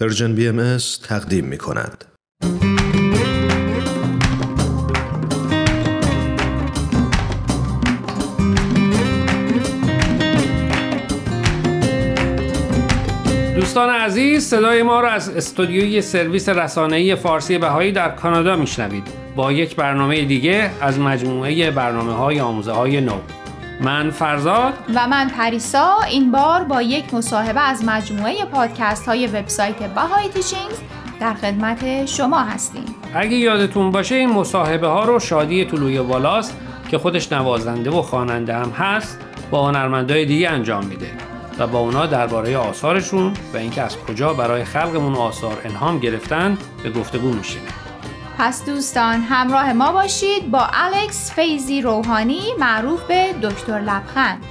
Persian BM تقدیم می کند. دوستان عزیز صدای ما را از استودیوی سرویس رسانه‌ای فارسی بهایی در کانادا میشنوید با یک برنامه دیگه از مجموعه برنامه های آموزه های نو من فرزاد. و من پریسا. این بار با یک مصاحبه از مجموعه پادکست های وبسایت Bahai Teachings در خدمت شما هستیم. اگه یادتون باشه این مصاحبه ها رو شادی طلوی والاست که خودش نوازنده و خواننده هم هست با هنرمندای دیگه انجام میده و با اونا درباره آثارشون و اینکه از کجا برای خلقمون آثار الهام گرفتن به گفتگو میشیم پس دوستان همراه ما باشید با الکس فیزی روحانی معروف به دکتر لبخند.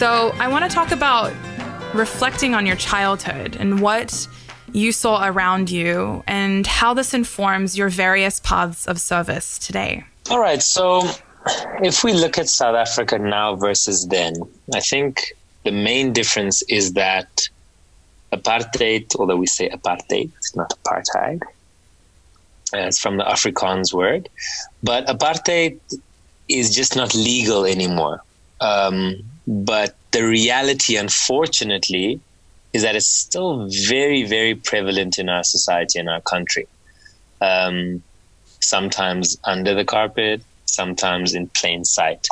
So, I want to talk about reflecting on your childhood and what you saw around you and how this informs your various paths of service today. All right. So, if we look at South Africa now versus then, I think the main difference is that apartheid, although we say apartheid, it's not apartheid. Uh, it's from the Afrikaans word, but apartheid is just not legal anymore. Um, but the reality, unfortunately, is that it's still very, very prevalent in our society and our country. Um, sometimes under the carpet, sometimes in plain sight.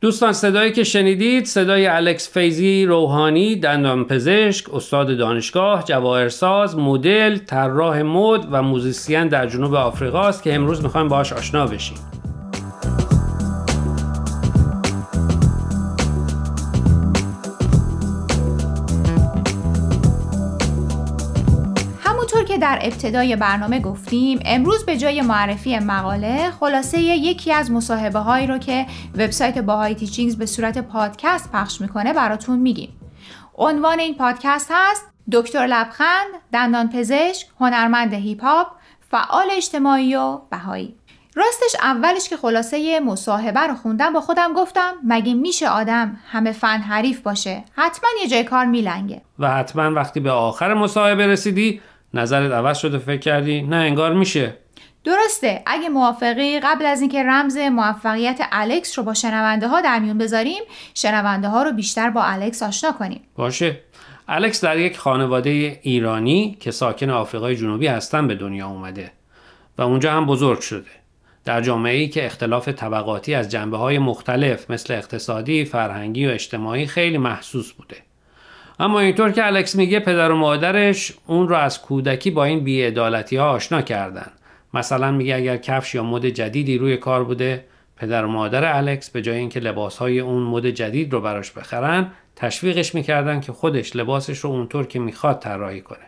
دوستان صدایی که شنیدید صدای الکس فیزی روحانی دندان پزشک استاد دانشگاه جواهرساز مدل طراح مد و موزیسین در جنوب آفریقا است که امروز می‌خوایم باهاش آشنا بشیم در ابتدای برنامه گفتیم امروز به جای معرفی مقاله خلاصه یکی از مصاحبه هایی رو که وبسایت باهای تیچینگز به صورت پادکست پخش می‌کنه براتون میگیم. عنوان این پادکست هست دکتر لبخند دندان پزشک هنرمند هیپ هاپ فعال اجتماعی و بهایی. راستش اولش که خلاصه مصاحبه رو خوندم با خودم گفتم مگه میشه آدم همه فن حریف باشه؟ حتما یه جای کار میلنگه. و حتما وقتی به آخر مصاحبه رسیدی نظرت عوض شده فکر کردی نه انگار میشه. درسته. اگه موافقی قبل از اینکه رمز موفقیت الکس رو با شنونده ها در میون بذاریم شنونده ها رو بیشتر با الکس آشنا کنیم. باشه. الکس در یک خانواده ایرانی که ساکن آفریقای جنوبی هستن به دنیا اومده و اونجا هم بزرگ شده. در جامعه ای که اختلاف طبقاتی از جنبه های مختلف مثل اقتصادی، فرهنگی و اجتماعی خیلی محسوس بوده. اما اینطور که الکس میگه پدر و مادرش اون رو از کودکی با این بیعدالتی ها آشنا کردن. مثلا میگه اگر کفش یا مد جدیدی روی کار بوده پدر و مادر الکس به جای اینکه لباس های اون مد جدید رو براش بخرن تشویقش می‌کردن که خودش لباسش رو اونطور که می‌خواد طراحی کنه.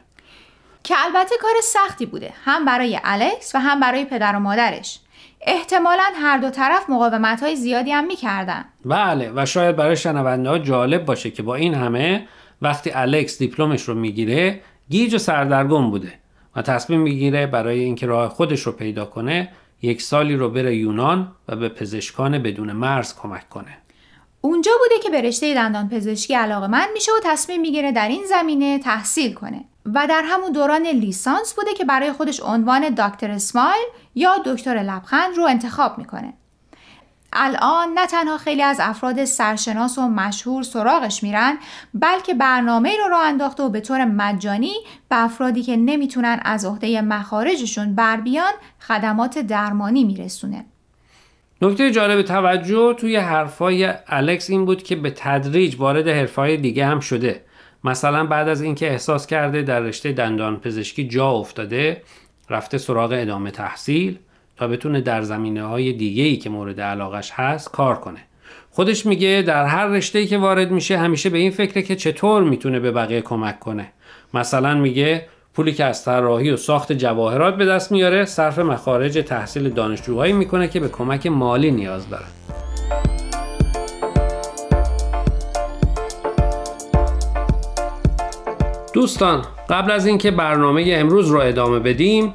که البته کار سختی بوده. هم برای الکس و هم برای پدر و مادرش. احتمالا هر دو طرف مقاومت های زیادی هم می‌کردن. بله و شاید برای شنونده ها جالب باشه که با این همه وقتی الکس دیپلمش رو می‌گیره گیج و سردرگم بوده و تصمیم می‌گیره برای اینکه راه خودش رو پیدا کنه یک سالی رو بره یونان و به پزشکان بدون مرز کمک کنه. اونجا بوده که به رشته دندان پزشکی علاقه من میشه و تصمیم می‌گیره در این زمینه تحصیل کنه. و در همون دوران لیسانس بوده که برای خودش عنوان دکتر اسمایل یا دکتر لبخند رو انتخاب می‌کنه. الان نه تنها خیلی از افراد سرشناس و مشهور سراغش میرن بلکه برنامه رو راه انداخته و به طور مجانی به افرادی که نمی‌تونن از عهده مخارجشون بر بیان خدمات درمانی میرسونه. نکته جالب توجه توی حرفای الکس این بود که به تدریج وارد حرفای دیگه هم شده. مثلا بعد از اینکه احساس کرده در رشته دندان پزشکی جا افتاده رفته سراغ ادامه تحصیل. تا بتونه در زمینه های دیگه ای که مورد علاقش هست کار کنه. خودش میگه در هر رشته که وارد میشه همیشه به این فکره که چطور می‌تونه به بقیه کمک کنه. مثلا میگه پولی که از طراحی و ساخت جواهرات به دست میاره صرف مخارج تحصیل دانشجوهایی می‌کنه که به کمک مالی نیاز دارن. دوستان قبل از اینکه برنامه امروز رو ادامه بدیم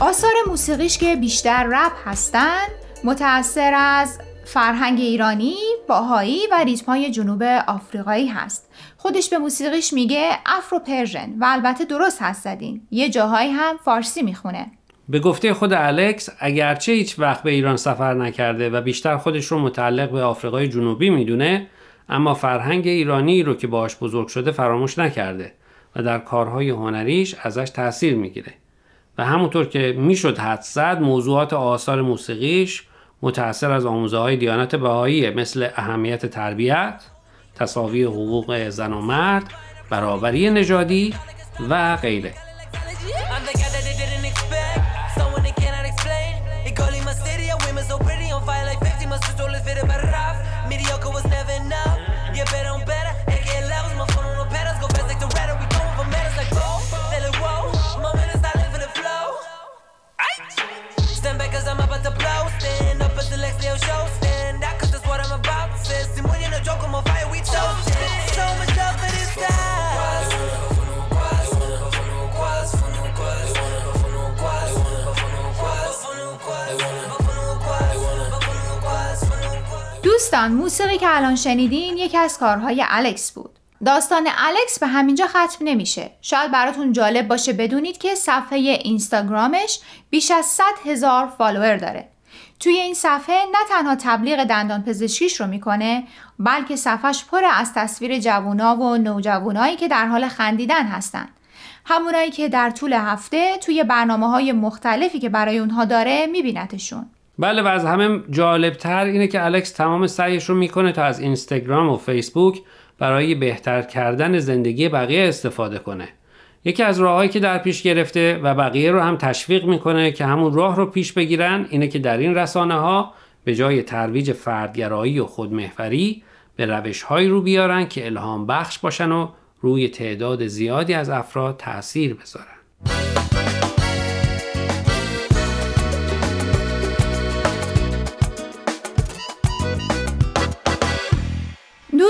آثار موسیقیش که بیشتر رپ هستند متأثر از فرهنگ ایرانی، بهایی و ریتمای جنوب آفریقایی هست. خودش به موسیقیش میگه Afro-Persian و البته درست حدس زدین. یه جاهایی هم فارسی می‌خونه. به گفته خود الکس اگرچه هیچ وقت به ایران سفر نکرده و بیشتر خودش رو متعلق به آفریقای جنوبی می‌دونه اما فرهنگ ایرانی رو که باش بزرگ شده فراموش نکرده و در کارهای هنریش ازش تاثیر می‌گیره. و همونطور که می‌شد حد زد موضوعات آثار موسیقیش متأثر از آموزه های دیانت بهایی مثل اهمیت تربیت، تصاوی حقوق زن و مرد، برابری نژادی و غیره. دوستان موسیقی که الان شنیدین یکی از کارهای الکس بود. داستان الکس به همینجا ختم نمیشه. شاید براتون جالب باشه بدونید که صفحه اینستاگرامش بیش از 100 هزار فالوور داره. توی این صفحه نه تنها تبلیغ دندان پزشکیش رو می‌کنه بلکه صفحش پر از تصویر جوونا و نوجوانایی که در حال خندیدن هستن. همونایی که در طول هفته توی برنامه های مختلفی که برای اونها داره میبینتشون. بله و از همه جالبتر اینه که الکس تمام سعیش رو می‌کنه تا از اینستاگرام و فیسبوک برای بهتر کردن زندگی بقیه استفاده کنه. یکی از راههایی که در پیش گرفته و بقیه رو هم تشویق می‌کنه که همون راه رو پیش بگیرن اینه که در این رسانه ها به جای ترویج فردگرایی و خودمحوری به روش هایی رو بیارن که الهام بخش باشن و روی تعداد زیادی از افراد تاثیر بذارن.